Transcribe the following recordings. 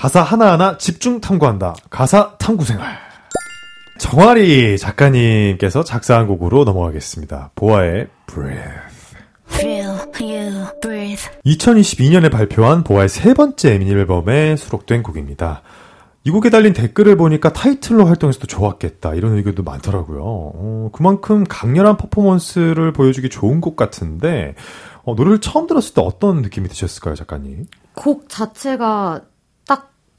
가사 하나하나 집중 탐구한다. 가사 탐구 생활. 정아리 작가님께서 작사한 곡으로 넘어가겠습니다. 보아의 Breath. 2022년에 발표한 보아의 세 번째 미니 앨범에 수록된 곡입니다. 이 곡에 달린 댓글을 보니까 타이틀로 활동해서도 좋았겠다 이런 의견도 많더라고요. 어, 그만큼 강렬한 퍼포먼스를 보여주기 좋은 곡 같은데 어, 노래를 처음 들었을 때 어떤 느낌이 드셨을까요, 작가님? 곡 자체가 딱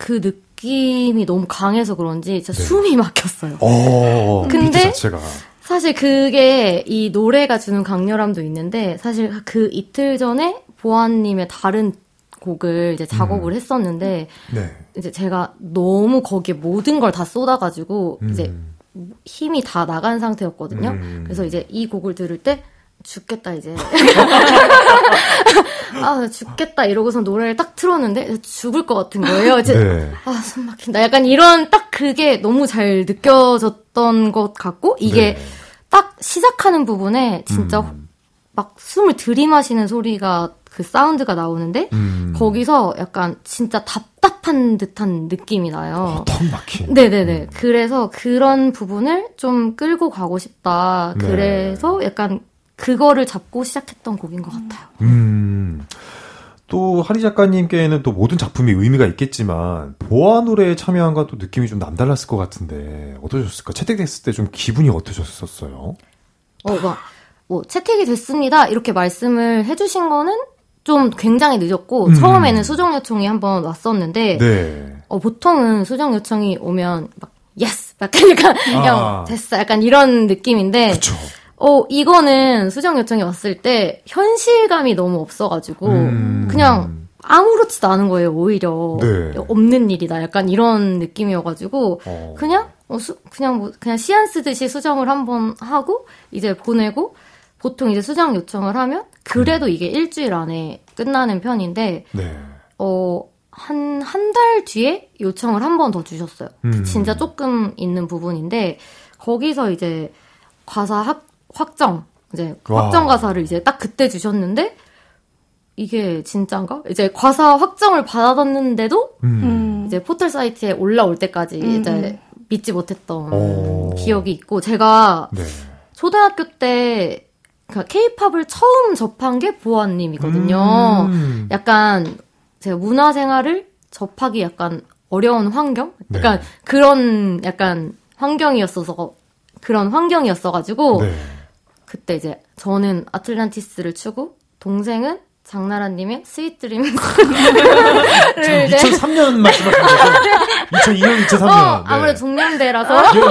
그 느낌이 너무 강해서 그런지 진짜 네. 숨이 막혔어요. 어, 근데 자체가. 사실 그게 이 노래가 주는 강렬함도 있는데 사실 그 이틀 전에 보아님의 다른 곡을 이제 작업을 음. 했었는데 네. 이제 제가 너무 거기에 모든 걸 다 쏟아가지고 음. 이제 힘이 다 나간 상태였거든요. 음. 그래서 이제 이 곡을 들을 때 죽겠다 이제 아 죽겠다 이러고서 노래를 딱 틀었는데 죽을 것 같은 거예요. 이제 네. 아숨 막힌다. 약간 이런 딱 그게 너무 잘 느껴졌던 것 같고 이게 네. 딱 시작하는 부분에 진짜 음. 막 숨을 들이마시는 소리가 그 사운드가 나오는데 음. 거기서 약간 진짜 답답한 듯한 느낌이 나요. 어, 턱 막힌. 네네네. 음. 그래서 그런 부분을 좀 끌고 가고 싶다. 네. 그래서 약간 그거를 잡고 시작했던 곡인 것 같아요. 음. 또 하리 작가님께는 또 모든 작품이 의미가 있겠지만 보아 노래에 참여한과 또 느낌이 좀 남달랐을 것 같은데 어떠셨을까? 채택됐을 때 좀 기분이 어떠셨었어요? 어, 막, 뭐 채택이 됐습니다 이렇게 말씀을 해주신 거는 좀 굉장히 늦었고 음. 처음에는 수정 요청이 한번 왔었는데 네. 어, 보통은 수정 요청이 오면 막 yes 약간 약간 아. 됐어 약간 이런 느낌인데 그쵸. 어 이거는 수정 요청이 왔을 때 현실감이 너무 없어가지고 음. 그냥 아무렇지도 않은 거예요 오히려 네. 없는 일이다 약간 이런 느낌이어가지고 어. 그냥 어, 수, 그냥 뭐 그냥 시안 쓰듯이 수정을 한번 하고 이제 보내고 보통 이제 수정 요청을 하면 그래도 음. 이게 일주일 안에 끝나는 편인데 네. 어, 한, 한 달 뒤에 요청을 한 번 더 주셨어요. 음. 진짜 조금 있는 부분인데, 거기서 이제 가사 확, 확정, 이제 와. 확정 가사를 이제 딱 그때 주셨는데, 이게 진짜인가? 이제 가사 확정을 받았는데도, 음. 이제 포털 사이트에 올라올 때까지 음. 이제 음. 믿지 못했던 오. 기억이 있고, 제가 네. 초등학교 때 그러니까 케이팝을 처음 접한 게 보아님이거든요. 음. 약간 제가 문화 생활을 접하기 약간 어려운 환경? 약간 네. 그런 약간 환경이었어서 그런 환경이었어가지고 네. 그때 이제 저는 아틀란티스를 추고 동생은 장나라님의 Sweet Dream. 2003년 말씀하신 거죠? 2002년, 2003년. 어, 네. 아무래도 동년배라서. 예, 예,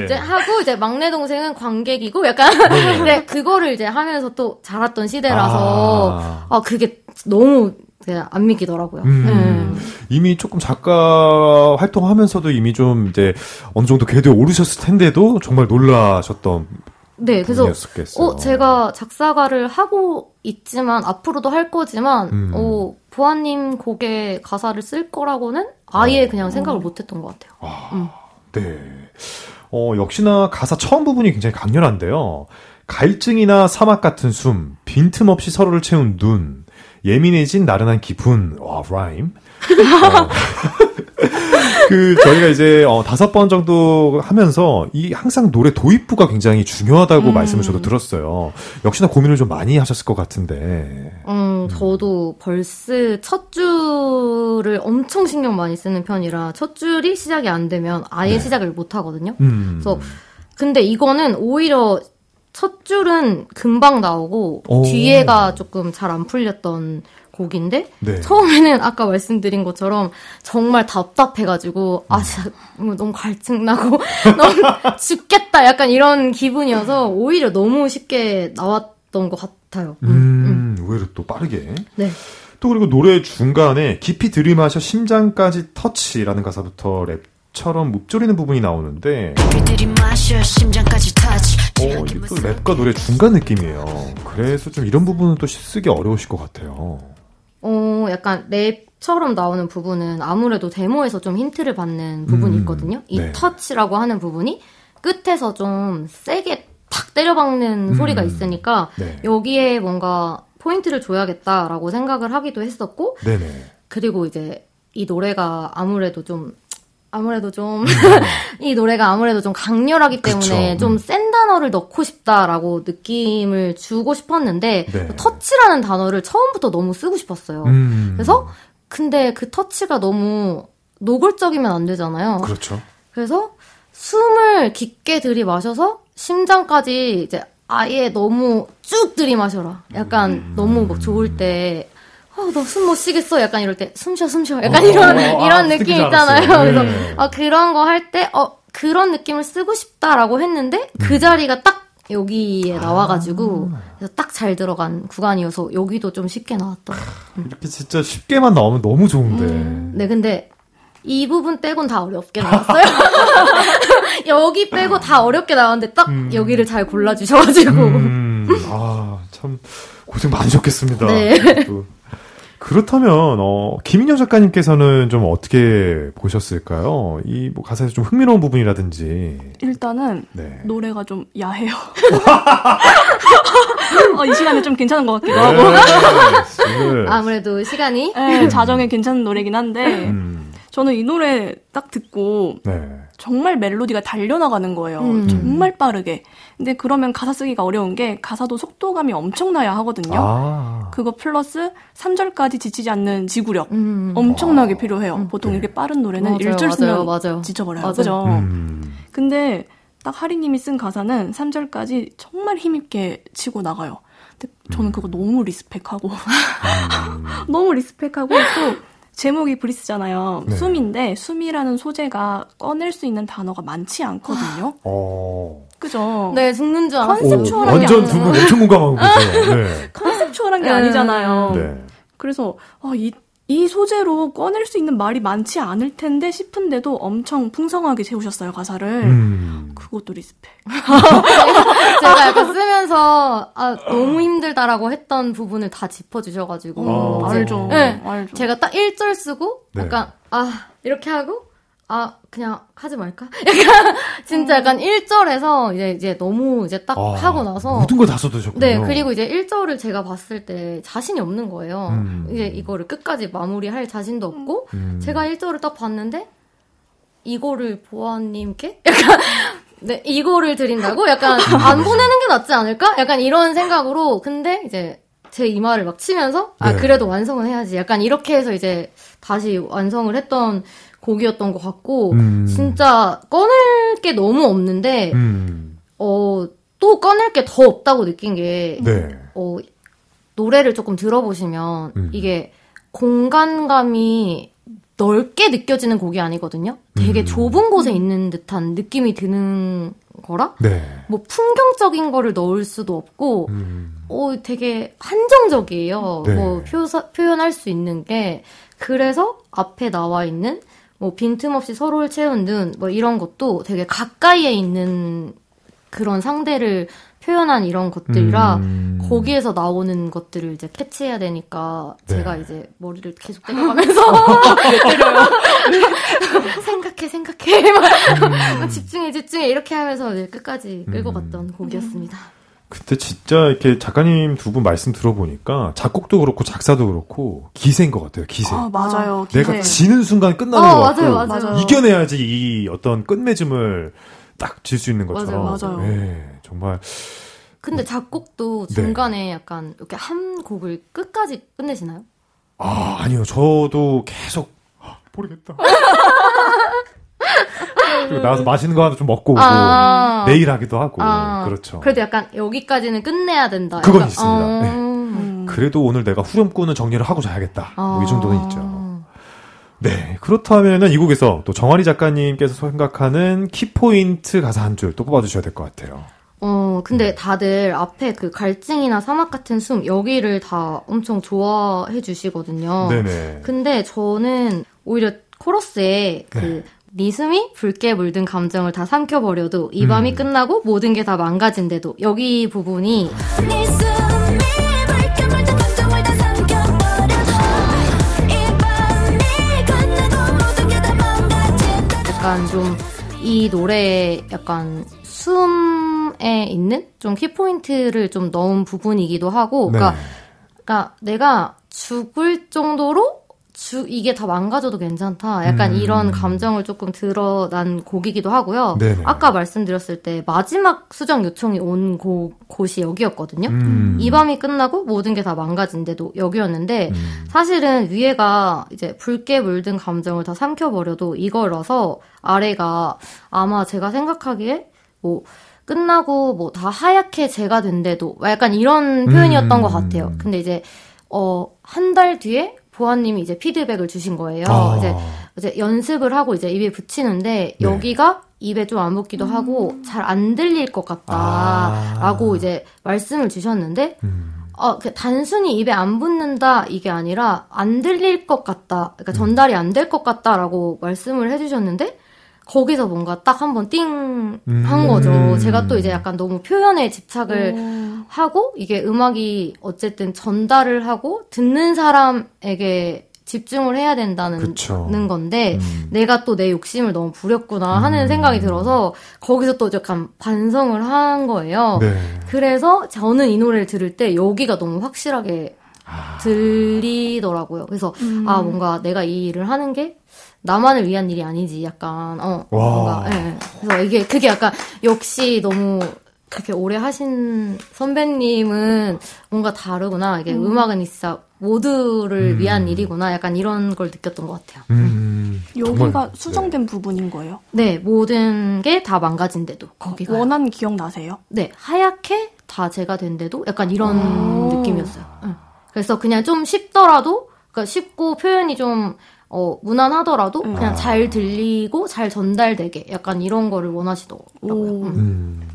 예. 이제 하고, 이제 막내 동생은 관객이고, 약간, 네. 네. 그거를 이제 하면서 또 자랐던 시대라서, 아, 아 그게 너무 안 믿기더라고요. 음, 네. 이미 조금 작가 활동하면서도 이미 좀 이제 어느 정도 궤도에 오르셨을 텐데도 정말 놀라셨던 네, 그래서 어 제가 작사가를 하고 있지만 앞으로도 할 거지만 음. 어 부하님 곡에 가사를 쓸 거라고는 아예 어. 그냥 생각을 못했던 것 같아요. 아, 음. 네. 어 역시나 가사 처음 부분이 굉장히 강렬한데요. 갈증이나 사막 같은 숨, 빈틈없이 서로를 채운 눈, 예민해진 나른한 기분, 와 라임. 어. 그 저희가 이제 어, 다섯 번 정도 하면서 이 항상 노래 도입부가 굉장히 중요하다고 음. 말씀을 저도 들었어요. 역시나 고민을 좀 많이 하셨을 것 같은데. 음, 저도 벌스 첫 줄을 엄청 신경 많이 쓰는 편이라 첫 줄이 시작이 안 되면 아예 네. 시작을 못 하거든요. 음. 그래서 근데 이거는 오히려 첫 줄은 금방 나오고 오. 뒤에가 조금 잘 안 풀렸던 곡인데 네. 처음에는 아까 말씀드린 것처럼 정말 답답해가지고 아 진짜 너무 갈증 나고 너무 죽겠다 약간 이런 기분이어서 오히려 너무 쉽게 나왔던 것 같아요. 음, 음, 음. 오히려 또 빠르게. 네. 또 그리고 노래 중간에 깊이 들이마셔 심장까지 터치라는 가사부터 랩처럼 묵조리는 부분이 나오는데 어, 이게 또 랩과 노래 중간 느낌이에요. 그래서 좀 이런 부분은 또 쓰기 어려우실 것 같아요. 어, 약간 랩처럼 나오는 부분은 아무래도 데모에서 좀 힌트를 받는 부분이 음, 있거든요. 이 네. 터치라고 하는 부분이 끝에서 좀 세게 탁 때려박는 음, 소리가 있으니까 네. 여기에 뭔가 포인트를 줘야겠다라고 생각을 하기도 했었고 네네. 그리고 이제 이 노래가 아무래도 좀 아무래도 좀 이 노래가 아무래도 좀 강렬하기 때문에 좀센 음. 단어를 넣고 싶다라고 느낌을 주고 싶었는데 네. 터치라는 단어를 처음부터 너무 쓰고 싶었어요. 음. 그래서 근데 그 터치가 너무 노골적이면 안 되잖아요. 그렇죠. 그래서 숨을 깊게 들이마셔서 심장까지 이제 아예 너무 쭉 들이마셔라. 약간 음. 너무 막 좋을 때 어, 너숨 못 쉬겠어. 약간 이럴 때, 숨 쉬어, 숨 쉬어. 약간 어, 이런, 어, 이런 아, 느낌 있잖아요. 네. 그래서, 어, 그런 거 할 때, 어, 그런 느낌을 쓰고 싶다라고 했는데, 그 음. 자리가 딱 여기에 나와가지고, 아. 그래서 딱잘 들어간 구간이어서, 여기도 좀 쉽게 나왔던. 음. 이렇게 진짜 쉽게만 나오면 너무 좋은데. 음. 네, 근데, 이 부분 빼곤 다 어렵게 나왔어요. 여기 빼고 다 어렵게 나왔는데, 딱 음. 여기를 잘 골라주셔가지고. 음. 아, 참, 고생 많으셨겠습니다. 네. 그렇다면 어, 김인영 작가님께서는 좀 어떻게 보셨을까요? 이 뭐 가사에서 좀 흥미로운 부분이라든지 일단은 네. 노래가 좀 야해요. 어, 이 시간에 좀 괜찮은 것 같기도 하고. 네, 아무래도 시간이 네, 자정에 괜찮은 노래긴 한데 음. 저는 이 노래 딱 듣고 네. 정말 멜로디가 달려나가는 거예요. 음. 정말 빠르게. 근데 그러면 가사 쓰기가 어려운 게 가사도 속도감이 엄청나야 하거든요. 아. 그거 플러스 3절까지 지치지 않는 지구력 음. 엄청나게 아. 필요해요. 음. 보통 네. 이렇게 빠른 노래는 맞아요, 1절 쓰면 맞아요, 지쳐버려요. 맞아요. 그죠? 음. 근데 딱 하리님이 쓴 가사는 3절까지 정말 힘있게 치고 나가요. 근데 저는 그거 너무 respect하고 음. 너무 respect하고 또 제목이 Breathe잖아요. 네. 숨인데 숨이라는 소재가 꺼낼 수 있는 단어가 많지 않거든요. 어. 그죠? 네, 죽는 줄 알았어요. conceptual한 완전 두분 엄청 공감하고 계세요. 네. conceptual한 게 네. 아니잖아요. 네. 그래서 아, 이, 이 소재로 꺼낼 수 있는 말이 많지 않을 텐데 싶은데도 엄청 풍성하게 채우셨어요 가사를. 음. 그것도 respect. 제가 약간 쓰면서 아, 너무 힘들다라고 했던 부분을 다 짚어주셔가지고. 어, 알죠. 네, 알죠. 제가 딱 1절 쓰고 네. 약간 아 이렇게 하고 아, 그냥 하지 말까? 약간, 진짜 약간 1절에서 이제, 이제 너무 이제 딱 아, 하고 나서. 모든 걸다 써두셨군요. 네, 그리고 이제 1절을 제가 봤을 때 자신이 없는 거예요. 음. 이제 이거를 끝까지 마무리할 자신도 없고, 음. 제가 1절을 딱 봤는데, 이거를 보아님께? 약간, 네, 이거를 드린다고? 약간, 안 보내는 게 낫지 않을까? 약간 이런 생각으로, 근데 이제, 제 이마를 막 치면서, 아, 네. 그래도 완성은 해야지. 약간 이렇게 해서 이제, 다시 완성을 했던 곡이었던 것 같고 음. 진짜 꺼낼 게 너무 없는데 음. 어또 꺼낼 게 더 없다고 느낀 게 네. 어, 노래를 조금 들어보시면 음. 이게 공간감이 넓게 느껴지는 곡이 아니거든요. 되게 음. 좁은 곳에 있는 듯한 느낌이 드는 거라 네. 뭐 풍경적인 거를 넣을 수도 없고 음. 어 되게 한정적이에요. 네. 뭐 표, 표현할 수 있는 게 그래서 앞에 나와 있는 뭐 빈틈없이 서로를 채운 눈, 뭐 이런 것도 되게 가까이에 있는 그런 상대를 표현한 이런 것들이라 음... 거기에서 나오는 것들을 이제 캐치해야 되니까 네. 제가 이제 머리를 계속 때려가면서 생각해 생각해 막 음... 집중해 집중해 이렇게 하면서 끝까지 끌고 음. 갔던 곡이었습니다. 그때 진짜 이렇게 작가님 두 분 말씀 들어보니까 작곡도 그렇고 작사도 그렇고 기세인 것 같아요. 기세. 아, 맞아요. 기세. 내가 지는 순간 끝나는 어, 것 같고 맞아요, 맞아요. 이겨내야지 이 어떤 끝맺음을 딱 질 수 있는 것처럼. 맞아요, 맞아요. 네, 정말. 근데 작곡도 네. 중간에 네. 약간 이렇게 한 곡을 끝까지 끝내시나요? 아 아니요. 저도 계속 아, 모르겠다. 그리고 나와서 맛있는 거 하나 좀 먹고 오고 아~ 내일 하기도 하고 아~ 그렇죠. 그래도 약간 여기까지는 끝내야 된다. 그건 약간, 있습니다. 어... 네. 음. 그래도 오늘 내가 후렴구는 정리를 하고 자야겠다. 뭐이 정도는 있죠. 아. 네. 그렇다면은 이 곡에서 또 정환이 작가님께서 생각하는 키포인트 가사 한 줄 또 뽑아주셔야 될 것 같아요. 어, 근데 네. 다들 앞에 그 갈증이나 사막 같은 숨, 여기를 다 엄청 좋아해 주시거든요. 네네. 근데 저는 오히려 코러스에 그 네. 니숨이 붉게 물든 감정을 다 삼켜버려도 이 밤이 음. 끝나고 모든 게 다 망가진대도 여기 부분이 약간 좀 이 노래에 약간 숨에 있는 좀 키포인트를 좀 넣은 부분이기도 하고, 그러니까, 네. 그러니까 내가 죽을 정도로 주, 이게 다 망가져도 괜찮다. 약간 음. 이런 감정을 조금 드러난 곡이기도 하고요. 네네. 아까 말씀드렸을 때 마지막 수정 요청이 온 곳, 곳이 여기였거든요. 음. 이 밤이 끝나고 모든 게 다 망가진데도 여기였는데 음. 사실은 위에가 이제 붉게 물든 감정을 다 삼켜버려도 이거라서 아래가 아마 제가 생각하기에 뭐 끝나고 뭐 다 하얗게 제가 된데도 약간 이런 표현이었던 것 음. 같아요. 근데 이제 어, 한 달 뒤에 보아님이 이제 피드백을 주신 거예요. 아. 이제, 이제 연습을 하고 이제 입에 붙이는데 네. 여기가 입에 좀 안 붙기도 음. 하고 잘 안 들릴 것 같다라고 아. 이제 말씀을 주셨는데 음. 어, 그 단순히 입에 안 붙는다 이게 아니라 안 들릴 것 같다. 그러니까 전달이 안 될 것 같다라고 말씀을 해주셨는데 거기서 뭔가 딱 한번 띵한 음. 거죠. 제가 또 이제 약간 너무 표현에 집착을 오. 하고 이게 음악이 어쨌든 전달을 하고 듣는 사람에게 집중을 해야 된다는 그쵸. 건데 음. 내가 또 내 욕심을 너무 부렸구나 하는 음. 생각이 들어서 거기서 또 약간 반성을 한 거예요. 네. 그래서 저는 이 노래를 들을 때 여기가 너무 확실하게 아. 들리더라고요. 그래서 음. 아 뭔가 내가 이 일을 하는 게 나만을 위한 일이 아니지 약간 어 와. 뭔가 예. 그래서 이게 그게 약간 역시 너무 그렇게 오래 하신 선배님은 뭔가 다르구나 이게 음. 악은 진짜 모두를 음. 위한 일이구나 약간 이런 걸 느꼈던 것 같아요. 음. 여기가 수정된 네. 부분인 거예요? 네 모든 게 다 망가진데도 거기가 원한 기억 나세요? 네 하얗게 다 제가 된데도 약간 이런 느낌이었어요. 네. 그래서 그냥 좀 쉽더라도 그러니까 쉽고 표현이 좀 어, 무난하더라도 음. 그냥 아. 잘 들리고 잘 전달되게 약간 이런 거를 원하시더라고요. 음. 음.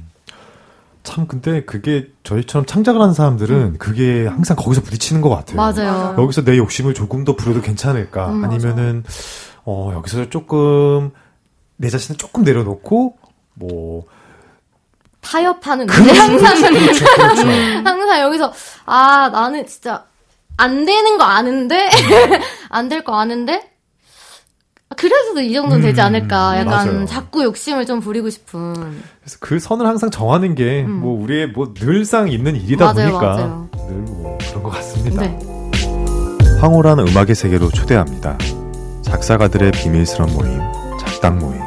참 근데 그게 저희처럼 창작을 하는 사람들은 음. 그게 항상 거기서 부딪히는 것 같아요. 맞아요. 여기서 내 욕심을 조금 더 부려도 괜찮을까? 음, 아니면은 어 여기서 조금 내 자신을 조금 내려놓고 뭐 타협하는 그렇죠, 항상 그렇죠, 그렇죠. 항상 여기서 아 나는 진짜 안 되는 거 아는데 안 될 거 아는데 그래서도 이 정도는 되지 음, 않을까. 약간 맞아요. 자꾸 욕심을 좀 부리고 싶은. 그래서 그 선을 항상 정하는 게뭐 음. 뭐 우리의 뭐 늘상 있는 일이다 맞아요, 보니까 늘뭐 그런 것 같습니다. 네. 황홀한 음악의 세계로 초대합니다. 작사가들의 비밀스런 모임, 작당 모임.